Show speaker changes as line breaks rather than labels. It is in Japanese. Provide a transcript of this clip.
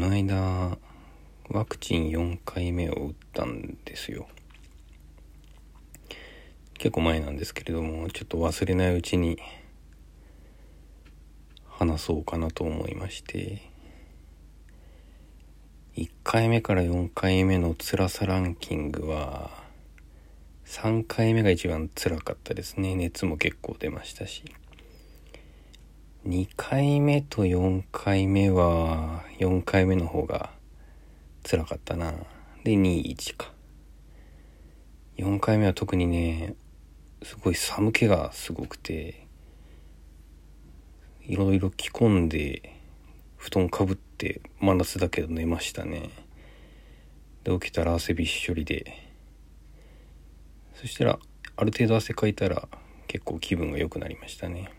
の間ワクチン4回目を打ったんですよ。結構前なんですけれどもちょっと忘れないうちに話そうかなと思いまして。1回目から4回目の辛さランキングは3回目が一番辛かったですね。熱も結構出ましたし。2回目と4回目は4回目の方が辛かったな。で21か。4回目は特にねすごい寒気がすごくていろいろ着込んで布団かぶって真夏だけど寝ましたね。で起きたら汗びっしょりで。そしたらある程度汗かいたら結構気分が良くなりましたね。